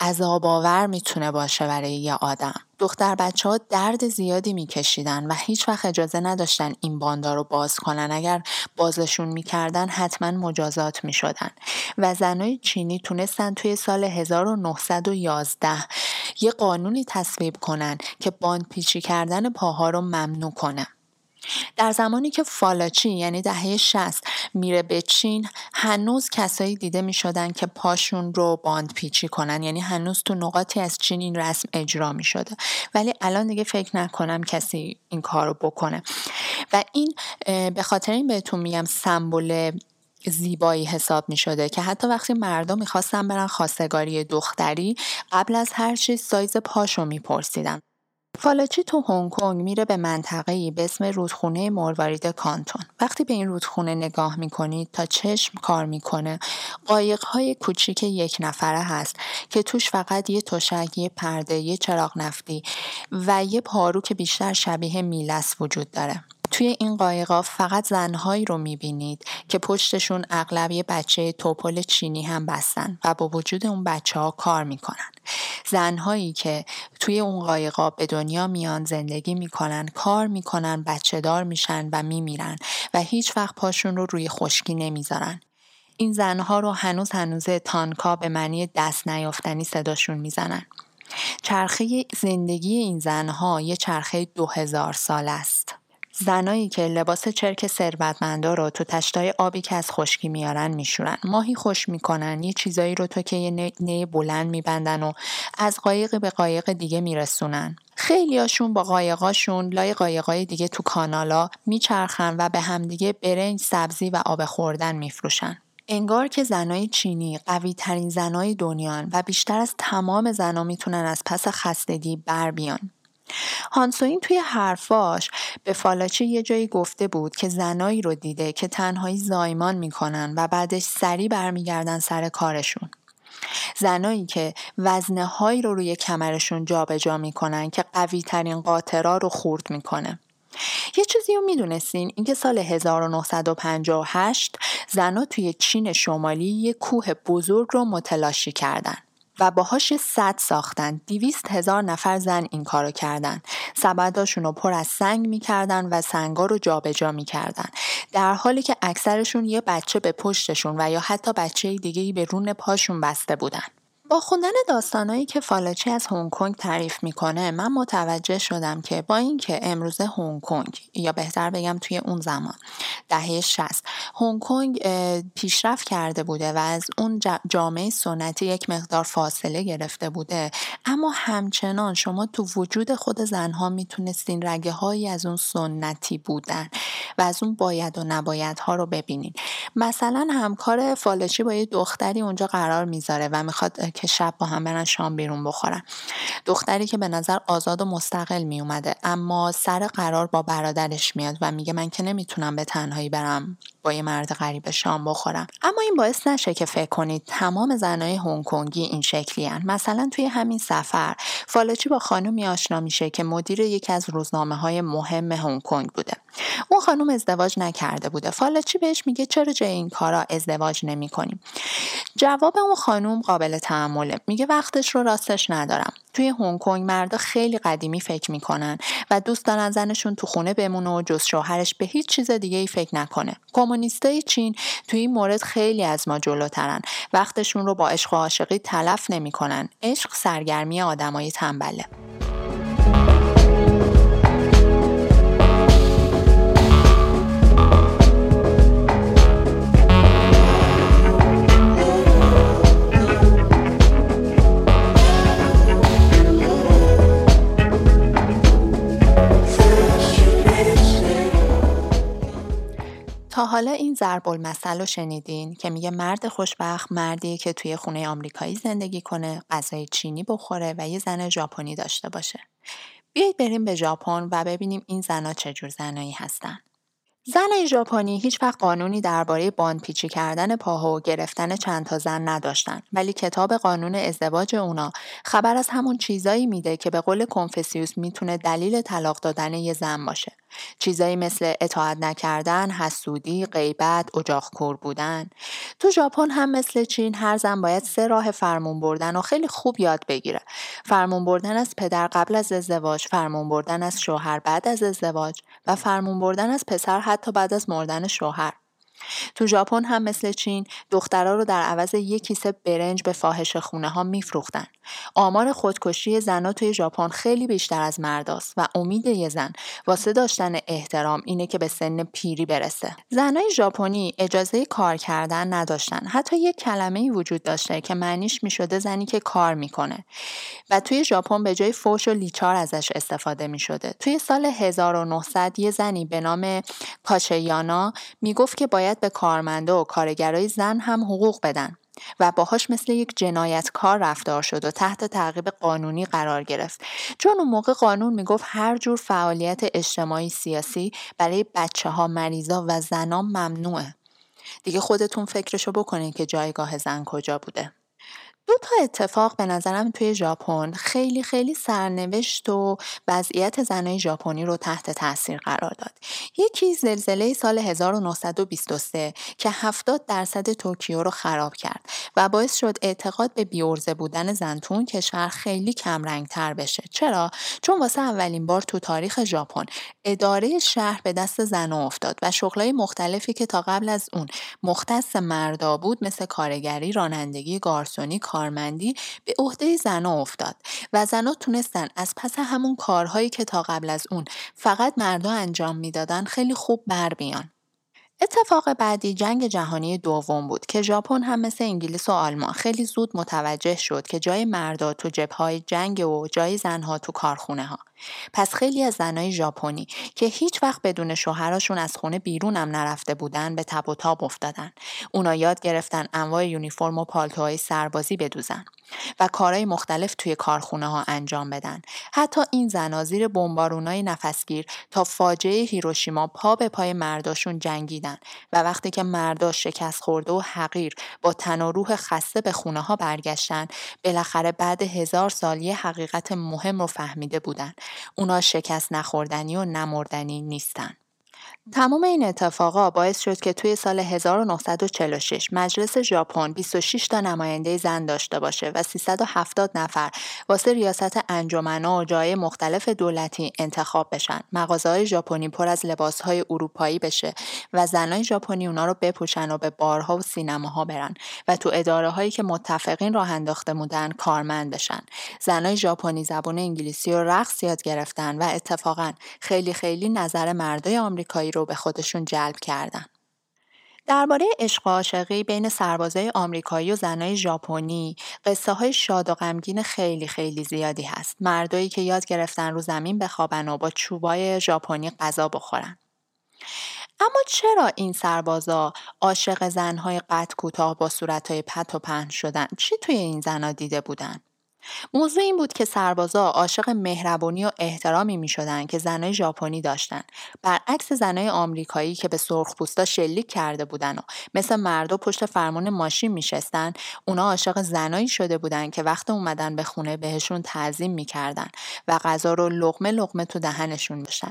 عذاب آور می‌تونه باشه برای یه آدم. دختر بچه ها درد زیادی میکشیدن و هیچ وقت اجازه نداشتن این باندا رو باز کنن. اگر بازشون می‌کردن حتما مجازات می‌شدن. و زنای چینی تونستن توی سال 1911 یه قانونی تصویب کنن که باند پیچی کردن پاها رو ممنوع کنه. در زمانی که فالاچی یعنی دهه 60 میره به چین هنوز کسایی دیده می شدن که پاشون رو باند پیچی کنن. یعنی هنوز تو نقاطی از چین این رسم اجرا می شده ولی الان دیگه فکر نکنم کسی این کار رو بکنه. و این به خاطر این بهتون میگم سمبل زیبایی حساب می شده که حتی وقتی مردم می‌خواستن برن خواستگاری دختری قبل از هر چیز سایز پاشو میپرسیدن. فالاچی تو هنگ کنگ میره به منطقه‌ای به اسم رودخونه مروارید کانتون. وقتی به این رودخونه نگاه می‌کنید تا چشم کار می‌کنه قایقهای کوچیک یک نفره هست که توش فقط یه تشک، یه پرده، یه چراغ نفتی و یه پارو که بیشتر شبیه میلس وجود داره. توی این قایقا فقط زنهایی رو می‌بینید که پشتشون اغلب یه بچه توپل چینی هم بستن و با وجود اون بچه ها کار می‌کنن. زنهایی که توی اون قایقا به دنیا میان زندگی می‌کنن کار می‌کنن بچه دار میشن و میمیرن و هیچ وقت پاشون رو روی خشکی نمی‌ذارن. این زنها رو هنوز هنوزه تانکا به معنی دست نیافتنی صداشون می‌زنن. چرخه زندگی این زنها یه چرخه دو هزار سال است. زنایی که لباس چرک ثروتمندا رو تو تشتای آبی که از خشکی میارن میشورن ماهی خوش می‌کنن یه چیزایی رو تو که یه بلند میبندن و از قایق به قایق دیگه میرسونن خیلیاشون با قایقاشون لای قایقای دیگه تو کانالا میچرخن و به همدیگه برنج، سبزی و آب خوردن میفروشن. انگار که زنای چینی قوی ترین زنای دنیان و بیشتر از تمام زنا می‌تونن از پس خستگی بر بیان. هانسوین توی حرفاش به فالاچی یه جایی گفته بود که زنایی رو دیده که تنهایی زایمان می‌کنن و بعدش سری برمیگردن سر کارشون. زنایی که وزنه هایی رو روی کمرشون جابجا جا می‌کنن که قوی ترین قاطرا رو خورد می‌کنه. یه چیزی رو می‌دونستین اینکه سال 1958 زنها توی چین شمالی یه کوه بزرگ رو متلاشی کردن. و باهاش صد ساختن. دیویست هزار نفر زن این کارو کردن. سبداشون رو پر از سنگ می‌کردن و سنگا رو جابجا می‌کردن. در حالی که اکثرشون یه بچه به پشتشون و یا حتی بچه دیگه به رون پاشون بسته بودن. با خوندن داستانایی که فالچی از هنگ کنگ تعریف می‌کنه من متوجه شدم که با اینکه امروزه هنگ کنگ یا بهتر بگم توی اون زمان دهه 60 هنگ کنگ پیشرفت کرده بوده و از اون جامعه سنتی یک مقدار فاصله گرفته بوده. اما همچنان شما تو وجود خود زنها می‌تونستین رگه هایی از اون سنتی بودن و از اون باید و نباید ها رو ببینین. مثلا همکار فالچی با یه دختری اونجا قرار می‌ذاره و می‌خواد که شب با هم برن شام بیرون بخورن. دختری که به نظر آزاد و مستقل می اومده اما سر قرار با برادرش میاد و میگه من که نمی‌تونم به تنهایی برم با یه مرد غریب شام بخورم. اما این باعث نشه که فکر کنید تمام زنای هنگ کنگی این شکلی هن. مثلا توی همین سفر فالچی با خانومی آشنا میشه که مدیر یکی از روزنامه های مهم هنگ کنگ بوده. اون خانم ازدواج نکرده بوده. فالچی بهش میگه؟ چرا جای این کارا ازدواج نمی کنیم جواب اون خانوم قابل تحمله. میگه وقتش رو راستش ندارم. توی هنگ کنگ مردا خیلی قدیمی فکر می‌کنن و دوست دارن زنشون تو خونه بمونه و جز شوهرش به هیچ چیز دیگه ای فکر نکنه. کمونیستای چین توی این مورد خیلی از ما جلوترن. وقتشون رو با عشق و عاشقی تلف نمی‌کنن. عشق سرگرمی آدمای تنبله. تا حالا این ضرب المثل رو شنیدین که میگه مرد خوشبخت مردیه که توی خونه آمریکایی زندگی کنه، غذای چینی بخوره و یه زن ژاپنی داشته باشه. بیایید بریم به ژاپن و ببینیم این زنا چجور زنایی هستن. زن ژاپنی هیچ وقت قانونی درباره پیچی کردن پاها و گرفتن چند تا زن نداشتن ولی کتاب قانون ازدواج اونا خبر از همون چیزایی میده که به قول کنفسیوس می‌تونه دلیل طلاق دادن یه زن باشه چیزایی مثل اطاعت نکردن، حسودی، غیبت، کور بودن. تو ژاپن هم مثل چین هر زن باید سه راه فرمون بردن و خیلی خوب یاد بگیره. فرمون بردن از پدر قبل از ازدواج، فرمون بردن از شوهر بعد از ازدواج و فرمون بردن از پسر حتی بعد از مردن شوهر. تو ژاپن هم مثل چین دخترها رو در عوض یک کیسه برنج به فاحش خونه ها میفروختن. آمار خودکشی زنها توی ژاپن خیلی بیشتر از مرداست و امید یه زن واسه داشتن احترام اینه که به سن پیری برسه. زنای ژاپنی اجازه کار کردن نداشتن. حتی یک کلمه ای وجود داشته که معنیش می‌شده زنی که کار می‌کنه. و توی ژاپن به جای فوش و لیچار ازش استفاده می‌شده. توی سال 1900 یه زنی به نام کاچیانا می‌گفت که باید به کارمنده و کارگرای زن هم حقوق بدن و باهاش مثل یک جنایتکار رفتار شد و تحت تعقیب قانونی قرار گرفت. چون اون موقع قانون می‌گفت هر جور فعالیت اجتماعی سیاسی برای بچه ها مریضا و زنان ممنوعه. دیگه خودتون فکرشو بکنین که جایگاه زن کجا بوده. دو تا اتفاق به نظرم توی ژاپن خیلی خیلی سرنوشت و وضعیت زنای ژاپنی رو تحت تاثیر قرار داد. یکی زلزله سال 1923 که 70 درصد توکیو رو خراب کرد و باعث شد اعتقاد به بیورزه بودن زن تو کشور خیلی کم تر بشه. چرا؟ چون واسه اولین بار تو تاریخ ژاپن اداره شهر به دست زن افتاد و شغلای مختلفی که تا قبل از اون مختص مردا بود مثل کارگری، رانندگی، گارسونی، کارمندی به عهده زنا افتاد و زنا تونستن از پس همون کارهایی که تا قبل از اون فقط مردا انجام می‌دادن خیلی خوب بر بیان. اتفاق بعدی جنگ جهانی دوم بود که ژاپن هم مثل انگلیس و آلمان خیلی زود متوجه شد که جای مردا تو جبههای جنگ و جای زنها تو کارخونه ها. پس خیلی از زنهای ژاپنی که هیچ وقت بدون شوهراشون از خونه بیرونم نرفته بودن به تب و تاب افتادن. اونا یاد گرفتن انواع یونیفرم و پالتوهای سربازی بدوزن و کارهای مختلف توی کارخونه ها انجام بدن. حتی این زنها زیر بمبارونای نفسگیر تا فاجعه هیروشیما پا به پای مرداشون جنگیدن و وقتی که مردا شکست خورده و حقیر با تن و روح خسته به خونه ها برگشتن بالاخره بعد هزار سال یه حقیقت مهم رو فهمیده بودن اونا شکست نخوردنی و نمردنی نیستن. تمام این اتفاقا باعث شد که توی سال 1946 مجلس ژاپن 26 تا نماینده زن داشته باشه و 370 نفر واسه ریاست انجمنا و جای مختلف دولتی انتخاب بشن. مغازه های ژاپنی پر از لباس های اروپایی بشه و زنای ژاپنی اونا رو بپوشن و به بارها و سینماها برن و تو اداره هایی که متفقین راه انداخته بودن کارمند بشن. زنای ژاپنی زبان انگلیسی و رقص یاد گرفتن و اتفاقا خیلی خیلی نظر مردای آمریکایی رو به خودشون جلب کردن. درباره عشق و عاشقی بین سربازای آمریکایی و زنای ژاپنی قصه های شاد و غمگین خیلی خیلی زیادی هست. مردایی که یاد گرفتن رو زمین بخوابن و با چوبای ژاپنی غذا بخورن. اما چرا این سربازا عاشق زنهای قد کوتاه با صورتهای پت و پهن شدن؟ چی توی این زنها دیده بودن؟ موضوع این بود که سربازا عاشق مهربونی و احترامی می شدن که زنای ژاپنی داشتن. برعکس زنای آمریکایی که به سرخپوستا شلیک کرده بودن و مثل مردا پشت فرمون ماشین میشستن اونا عاشق زنایی شده بودن که وقت اومدن به خونه بهشون تعظیم می‌کردن و غذا رو لغمه لغمه تو دهنشون بشن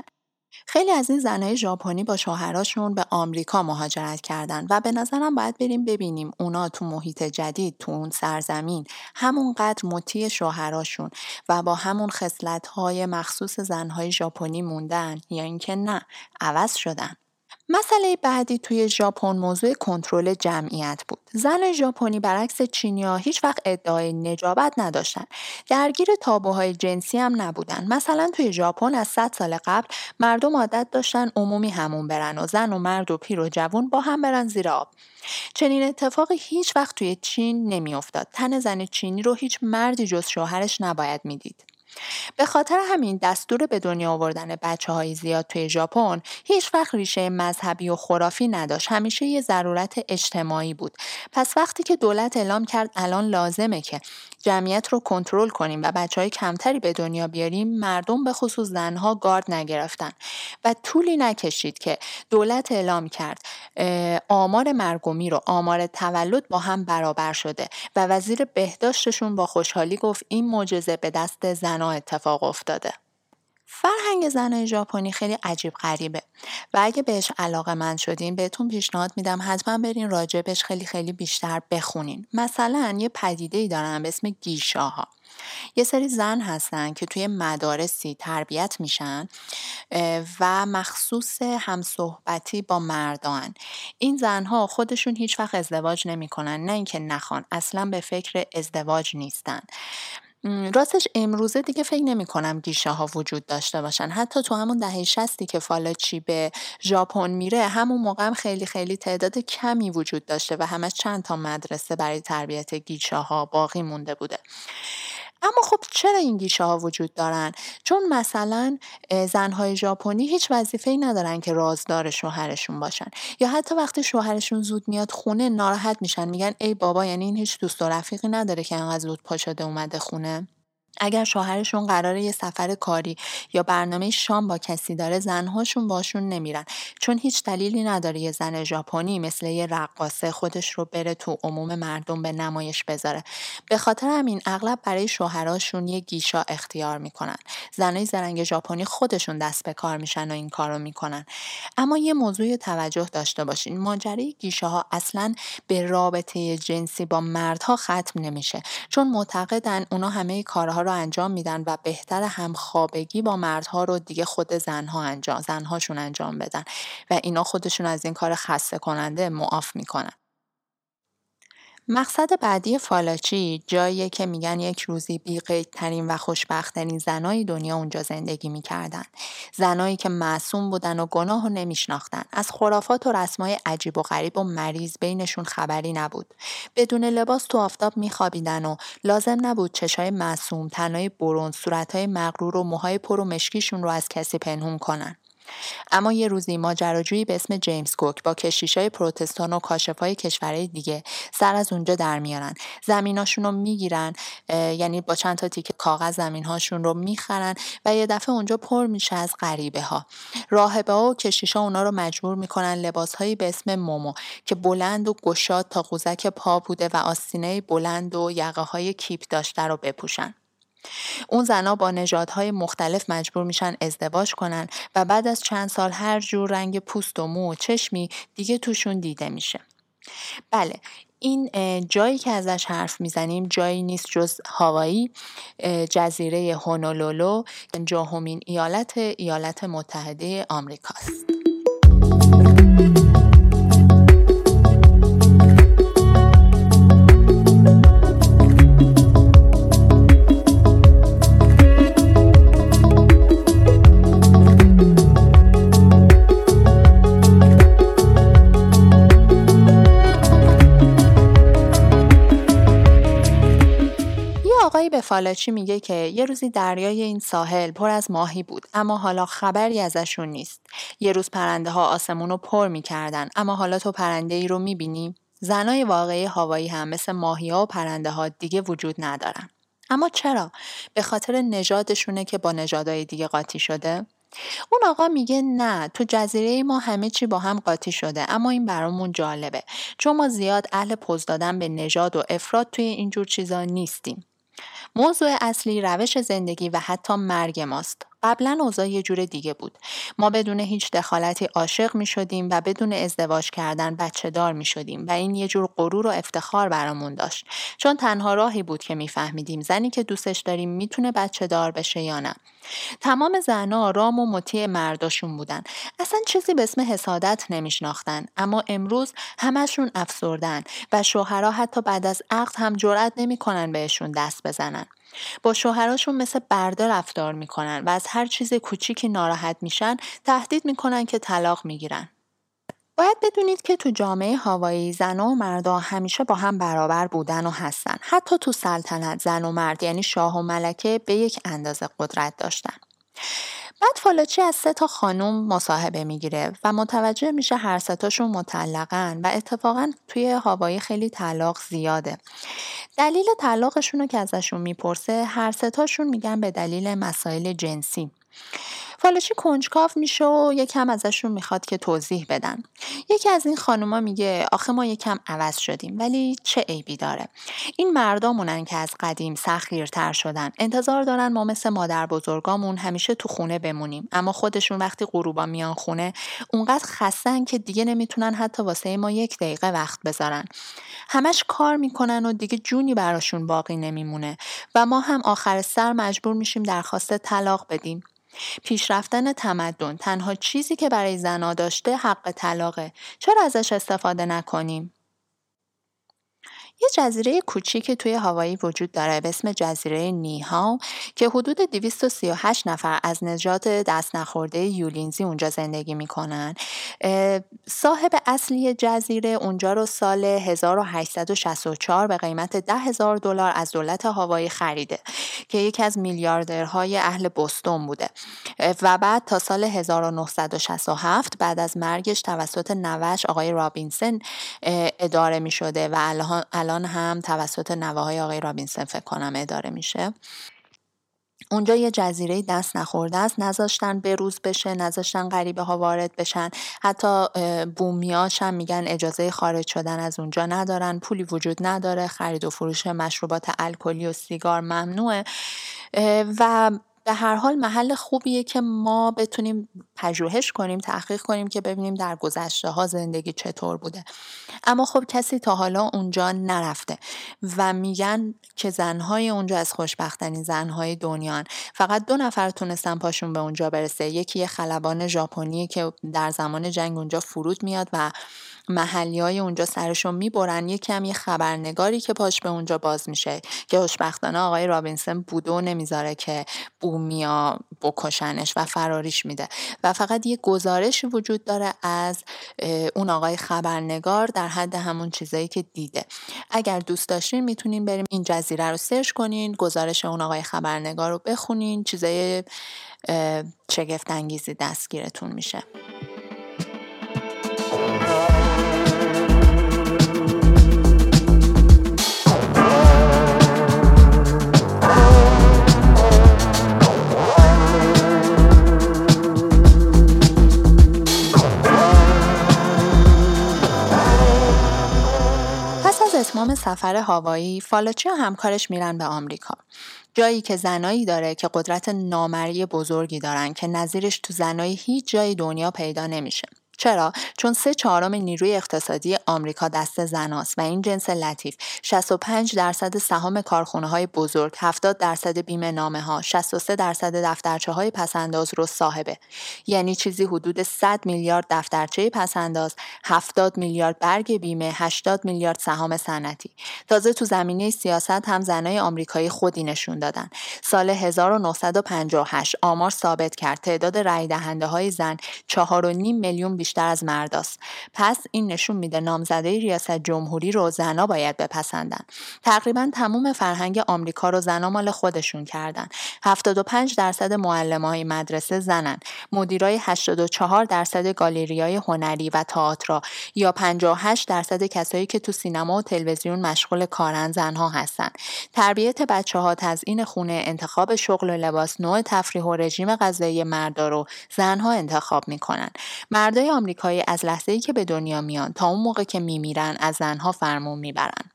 خیلی از این زنهای ژاپنی با شوهراشون به آمریکا مهاجرت کردن و به نظرم باید بریم ببینیم اونا تو محیط جدید تو اون سرزمین همونقدر مطیع شوهراشون و با همون خصلت‌های مخصوص زنهای ژاپنی موندن یا اینکه نه عوض شدن. مسئله بعدی توی ژاپن موضوع کنترل جمعیت بود. زن ژاپنی برعکس چینیا هیچ وقت ادعای نجابت نداشتن. درگیر تابوهای جنسی هم نبودن. مثلا توی ژاپن از 100 سال قبل مردم عادت داشتن عمومی همون برن و زن و مرد و پیر و جوون با هم برن زیر آب. چنین اتفاقی هیچ وقت توی چین نمیافتاد. تن زن چینی رو هیچ مردی جز شوهرش نباید می‌دید. به خاطر همین دستور به دنیا آوردن بچه های زیاد توی ژاپن هیچ وقت ریشه مذهبی و خرافی نداشت. همیشه یه ضرورت اجتماعی بود. پس وقتی که دولت اعلام کرد الان لازمه که جمعیت رو کنترل کنیم و بچه های کمتری به دنیا بیاریم مردم به خصوص زنها گارد نگرفتن. و طولی نکشید که دولت اعلام کرد آمار مرگومی رو آمار تولد با هم برابر شده و وزیر بهداشتشون با خوشحالی گفت این معجزه به دست زنها اتفاق افتاده. فرهنگ زنای ژاپنی خیلی عجیب غریبه. و اگه بهش علاقه من شدین بهتون پیشنهاد میدم حتما برین راجبش خیلی خیلی بیشتر بخونین. مثلا یه پدیده ای دارن به اسم گیشاها. یه سری زن هستن که توی مدارسی تربیت میشن و مخصوص همصحبتی با مردان. این زنها خودشون هیچ وقت ازدواج نمی‌کنن نه اینکه نخوان اصلا به فکر ازدواج نیستن. راستش امروزه دیگه فکر نمی کنم گیشه ها وجود داشته باشن. حتی تو همون دهه شستی که فالاچی به ژاپن میره همون موقع هم خیلی خیلی تعداد کمی وجود داشته و همش چند تا مدرسه برای تربیت گیشه ها باقی مونده بوده. اما خب چرا این گیشه ها وجود دارن؟ چون مثلا زنهای ژاپنی هیچ وظیفه ای ندارن که رازدار شوهرشون باشن. یا حتی وقتی شوهرشون زود میاد خونه ناراحت میشن میگن ای بابا یعنی این هیچ دوست و رفیقی نداره که انقدر زود پا شده اومده خونه؟ اگر شوهرشون قراره یه سفر کاری یا برنامه شام با کسی داره زنهاشون باشون نمیرن. چون هیچ دلیلی نداره یه زن ژاپنی مثل یه رقاصه خودش رو بره تو عموم مردم به نمایش بذاره. به خاطر همین اغلب برای شوهراشون یه گیشا اختیار می‌کنن. زنای زرنگ ژاپنی خودشون دست به کار میشن و این کارو می‌کنن. اما یه موضوع توجه داشته باشین. ماجرای گیشه ها اصلا به رابطه جنسی با مردها ختم نمیشه. چون معتقدن اونا همه کارها رو انجام میدن و بهتر همخوابگی با مردها رو دیگه خود زنها انجام زنهاشون انجام بدن. و اینا خودشون از این کار خسته کننده معاف می‌کنن. مقصد بعدی فالاچی جاییه که میگن یک روزی بیقیدترین و خوشبختترین زنای دنیا اونجا زندگی می‌کردن. زنایی که معصوم بودن و گناه و نمیشناختن. از خرافات و رسمای عجیب و غریب و مریض بینشون خبری نبود. بدون لباس تو آفتاب میخوابیدن و لازم نبود چشای معصوم، تنهای برون، صورتهای مغرور و موهای پر و مشکیشون رو از کسی پنهون کنن. اما یه روزی ماجراجویی به اسم جیمز کوک با کشیشای پروتستان و کاشفای کشورهای دیگه سر از اونجا در میارن. زمیناشون رو می‌گیرن یعنی با چند تا تیکه کاغذ زمینهاشون رو می‌خرن و یه دفعه اونجا پر میشه از غریبه ها راهبه ها و کشیشا اونا رو مجبور می‌کنن لباسهایی به اسم مومو که بلند و گشاد تا قوزک پا بوده و آستینه بلند و یقه های کیپ داشته رو بپوشن. اون زنها با نژادهای مختلف مجبور میشن ازدواج کنن و بعد از چند سال هر جور رنگ پوست و مو و چشمی دیگه توشون دیده میشه. بله این جایی که ازش حرف می‌زنیم جایی نیست جز هاوایی جزیره هونولولو جاهمین ایالت ایالات متحده آمریکاست. به فالاچی میگه که یه روزی دریای این ساحل پر از ماهی بود اما حالا خبری ازشون نیست. یه روز پرنده ها آسمون رو پر می‌کردن اما حالا تو پرنده ای رو می‌بینی؟ زنای واقعی هوایی هم مثل ماهی ها و پرنده ها دیگه وجود ندارن. اما چرا؟ به خاطر نژادشونه که با نژادهای دیگه قاطی شده؟ اون آقا میگه نه تو جزیره ما همه چی با هم قاطی شده اما این برامون جالبه چون ما زیاد اهل پوز دادن به نژاد و افراد توی اینجور چیزا نیستیم موضوع اصلی روش زندگی و حتی مرگ ماست. قبلا اوضاع یه جور دیگه بود. ما بدون هیچ دخالتی عاشق می شدیم و بدون ازدواج کردن بچه دار می شدیم و این یه جور غرور و افتخار برامون داشت. چون تنها راهی بود که میفهمیدیم زنی که دوستش داریم می‌تونه بچه دار بشه یا نه. تمام زنها رام و مطیع مرداشون بودن. اصلا چیزی به اسم حسادت نمیشناختن اما امروز همشون افسردن و شوهرها حتی بعد از عقد هم جرأت نمی‌کنن بهشون دست بزنن. با شوهراشون مثل برده رفتار می‌کنن و از هر چیز کوچیکی ناراحت میشن تهدید می‌کنن که طلاق می‌گیرن. باید بدونید که تو جامعه هوایی زن و مردا همیشه با هم برابر بودن و هستن. حتی تو سلطنت زن و مرد یعنی شاه و ملکه به یک اندازه قدرت داشتن. بعد فالاچی از سه تا خانوم مصاحبه می‌گیره و متوجه میشه هر سه تاشون مطلقن و اتفاقا توی هوایی خیلی طلاق زیاده. دلیل طلاقشون رو که ازشون می‌پرسه هر سه تاشون میگن به دلیل مسائل جنسی. فالوچی کنجکاف میشه و یکم ازشون می‌خواد که توضیح بدن. یکی از این خانوما میگه آخه ما یکم عوض شدیم ولی چه عیبی داره؟ این مردامونن که از قدیم سخیرتر شدن. انتظار دارن ما مثل مادر بزرگامون همیشه تو خونه بمونیم. اما خودشون وقتی غروبا میان خونه اونقدر خستن که دیگه نمی‌تونن حتی واسه ما یک دقیقه وقت بذارن. همش کار می‌کنن و دیگه جونی براشون باقی نمیمونه و ما هم آخر سر مجبور میشیم درخواست طلاق بدیم. پیشرفتن تمدن تنها چیزی که برای زنا داشته حق طلاقه. چرا ازش استفاده نکنیم؟ یه جزیره کوچیک توی هوایی وجود داره به اسم جزیره نیها که حدود 238 نفر از نجات دست نخورده یولینزی اونجا زندگی می‌کنن. صاحب اصلی جزیره اونجا رو سال 1864 به قیمت 10 هزار دلار از دولت هوایی خریده که یکی از میلیاردرهای اهل بستون بوده. و بعد تا سال 1967 بعد از مرگش توسط نوش آقای رابینسن اداره می شده و الان هم توسط نواهای آقای رابینسن فکر کنم اداره میشه. اونجا یه جزیره دست نخورده است. نذاشتن بروز بشه نذاشتن غریبه ها وارد بشن. حتی بومیاش هم میگن اجازه خارج شدن از اونجا ندارن پولی وجود نداره خرید و فروش مشروبات الکلی و سیگار ممنوعه. و به هر حال محل خوبیه که ما بتونیم پژوهش کنیم تحقیق کنیم که ببینیم در گذشته ها زندگی چطور بوده. اما خب کسی تا حالا اونجا نرفته و میگن که زنهای اونجا از خوشبختترین زنهای دنیان. فقط دو نفر تونستن پاشون به اونجا برسه. یکی یه خلبان ژاپنی که در زمان جنگ اونجا فرود میاد و محلی های اونجا سرشون می‌برن یه کمی خبرنگاری که پاش به اونجا باز میشه. که خوشبختانه آقای رابینسن بودو نمی‌ذاره که بومیا بکشنش و فراریش میده. و فقط یه گزارشی وجود داره از اون آقای خبرنگار در حد همون چیزایی که دیده. اگر دوست داشتین می‌تونین بریم این جزیره رو سرچ کنین گزارش اون آقای خبرنگار رو بخونین چیزای شگفت انگیزی دستگیرتون میشه. اتمام سفر هاوایی فالاچی و همکارش میرن به آمریکا. جایی که زنایی داره که قدرت نامری بزرگی دارن که نظیرش تو زنای هیچ جای دنیا پیدا نمیشه. چرا؟ چون سه چهارم نیروی اقتصادی آمریکا دست زناست و این جنس لطیف. 65 درصد سهام کارخونه های بزرگ 70 درصد بیمه نامه ها 63 درصد دفترچه های پسنداز رو صاحبه. یعنی چیزی حدود 100 میلیارد دفترچه پسنداز 70 میلیارد برگ بیمه 80 میلیارد سهام صنعتی. تازه تو زمینه سیاست هم زنای آمریکایی خودی نشون دادن. سال 1958 آمار ثابت کرد. تعداد رای دهنده های زن 4.5 میلیون بیشتر از مرداست پس این نشون میده نامزده ریاست جمهوری رو زنا باید بپسندن. تقریبا تموم فرهنگ آمریکا رو زنا مال خودشون کردن. 75 درصد معلم های مدرسه زنن. مدیرای 84 درصد گالریای هنری و تئاتر یا 58 درصد کسایی که تو سینما و تلویزیون مشغول کارن زنها هستن. تربیت بچه ها تزیین خونه انتخاب شغل و لباس نوع تفریح و رژیم غذایی مردا رو زنها انتخاب می‌کنن. مردای آمریکایی از لحظه ای که به دنیا میان تا اون موقع که میمیرن از زنها فرمون می‌برن.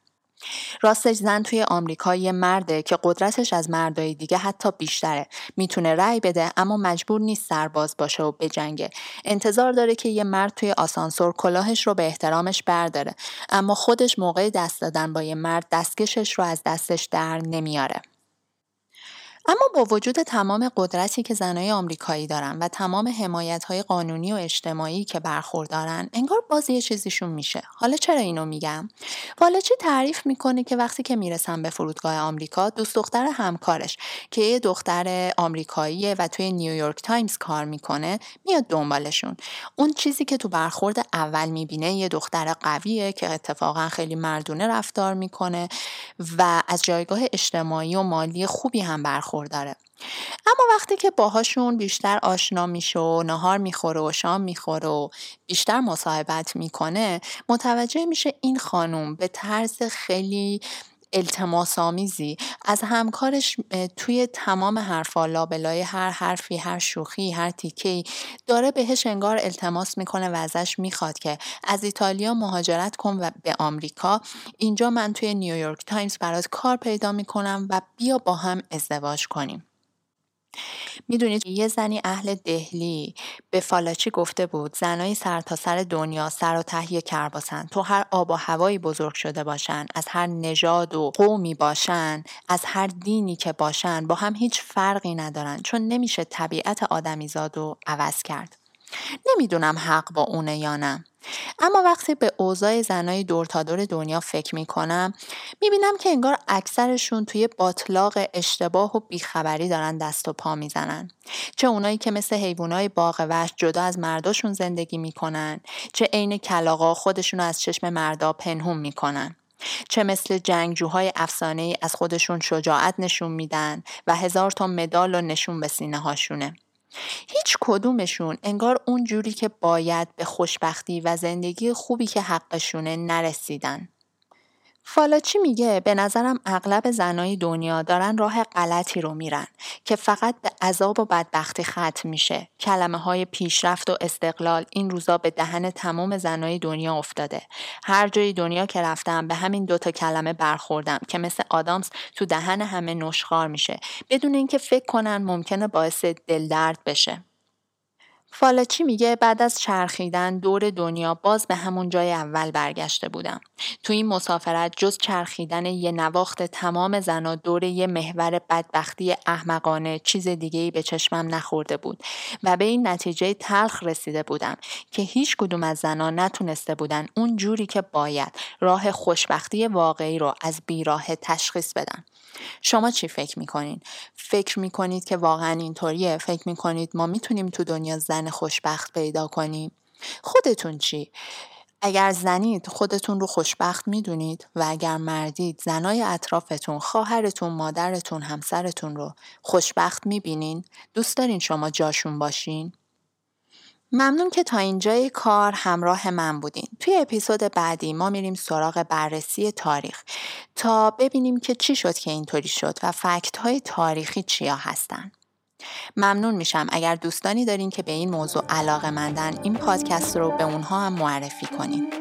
راستش زن توی آمریکا یه مرده که قدرتش از مردای دیگه حتی بیشتره. می‌تونه رأی بده اما مجبور نیست سرباز باشه و بجنگه. انتظار داره که یه مرد توی آسانسور کلاهش رو به احترامش برداره. اما خودش موقع دست دادن با یه مرد دستکشش رو از دستش در نمیاره. اما با وجود تمام قدرتی که زنای آمریکایی دارن و تمام حمایت های قانونی و اجتماعی که برخوردارن انگار باز یه چیزیشون میشه. حالا چرا اینو میگم؟ والچی تعریف می‌کنه که وقتی که می‌رسن به فرودگاه آمریکا دوست دختر همکارش که یه دختر آمریکاییه و توی نیویورک تایمز کار می‌کنه میاد دنبالشون. اون چیزی که تو برخورد اول می‌بینه یه دختر قویه که اتفاقا خیلی مردونه رفتار می‌کنه و از جایگاه اجتماعی و مالی خوبی هم برخورد برخورداره اما وقتی که باهاشون بیشتر آشنا میشه و نهار می‌خوره و شام می‌خوره و بیشتر مصاحبت می‌کنه متوجه میشه این خانوم به طرز خیلی التماس آمیزی از همکارش توی تمام حرفا لابلای هر حرفی هر شوخی هر تیکهی داره بهش انگار التماس می‌کنه و ازش می‌خواد که از ایتالیا مهاجرت کن و به آمریکا. اینجا من توی نیویورک تایمز برات کار پیدا می‌کنم و بیا با هم ازدواج کنیم. می‌دونید یه زنی اهل دهلی به فالاچی گفته بود زنای سرتاسر سر دنیا سر و ته یه کرباسن. تو هر آب و هوایی بزرگ شده باشن از هر نژاد و قومی باشن از هر دینی که باشن با هم هیچ فرقی ندارن چون نمیشه طبیعت آدمیزاد رو عوض کرد. نمی‌دونم حق با اونه یا نه. اما وقتی به اوضاع زنای دور تا دور دنیا فکر می‌کنم می‌بینم که انگار اکثرشون توی باطلاق اشتباه و بیخبری دارن دست و پا می‌زنن. چه اونایی که مثل حیوانای باغ وحش جدا از مرداشون زندگی می‌کنن چه عین کلاقا خودشون از چشم مردا پنهون می‌کنن. چه مثل جنگجوهای افسانه از خودشون شجاعت نشون میدن و هزار تا مدال و نشون به سینه هاشونه هیچ کدومشون انگار اون جوری که باید به خوشبختی و زندگی خوبی که حقشونه نرسیدن. فالاچی میگه به نظرم اغلب زنای دنیا دارن راه غلطی رو میرن که فقط به عذاب و بدبختی ختم میشه. کلمه های پیشرفت و استقلال این روزا به دهن تمام زنای دنیا افتاده. هر جای دنیا که رفتم به همین دوتا کلمه برخوردم که مثل آدامس تو دهن همه نشخار میشه بدون اینکه فکر کنن ممکنه باعث دلدرد بشه. فالاچی میگه بعد از چرخیدن دور دنیا باز به همون جای اول برگشته بودم. تو این مسافرت جز چرخیدن یه نواخت تمام زنا دور یه محور بدبختی احمقانه چیز دیگه ای به چشمم نخورده بود و به این نتیجه تلخ رسیده بودم که هیچ کدوم از زنا نتونسته بودن اون جوری که باید راه خوشبختی واقعی رو از بیراه تشخیص بدن. شما چی فکر می‌کنین؟ فکر می‌کنید که واقعا اینطوریه؟ فکر می‌کنید ما می‌تونیم تو دنیا زن خوشبخت پیدا کنیم؟ خودتون چی؟ اگر زنید خودتون رو خوشبخت می‌دونید و اگر مردید زنای اطرافتون خواهرتون مادرتون همسرتون رو خوشبخت می‌بینین دوست دارین شما جاشون باشین ممنون که تا اینجای کار همراه من بودین. توی اپیزود بعدی ما میریم سراغ بررسی تاریخ تا ببینیم که چی شد که اینطوری شد و فکت های تاریخی چیا هستن. ممنون میشم اگر دوستانی دارین که به این موضوع علاقه مندن این پادکست رو به اونها هم معرفی کنین.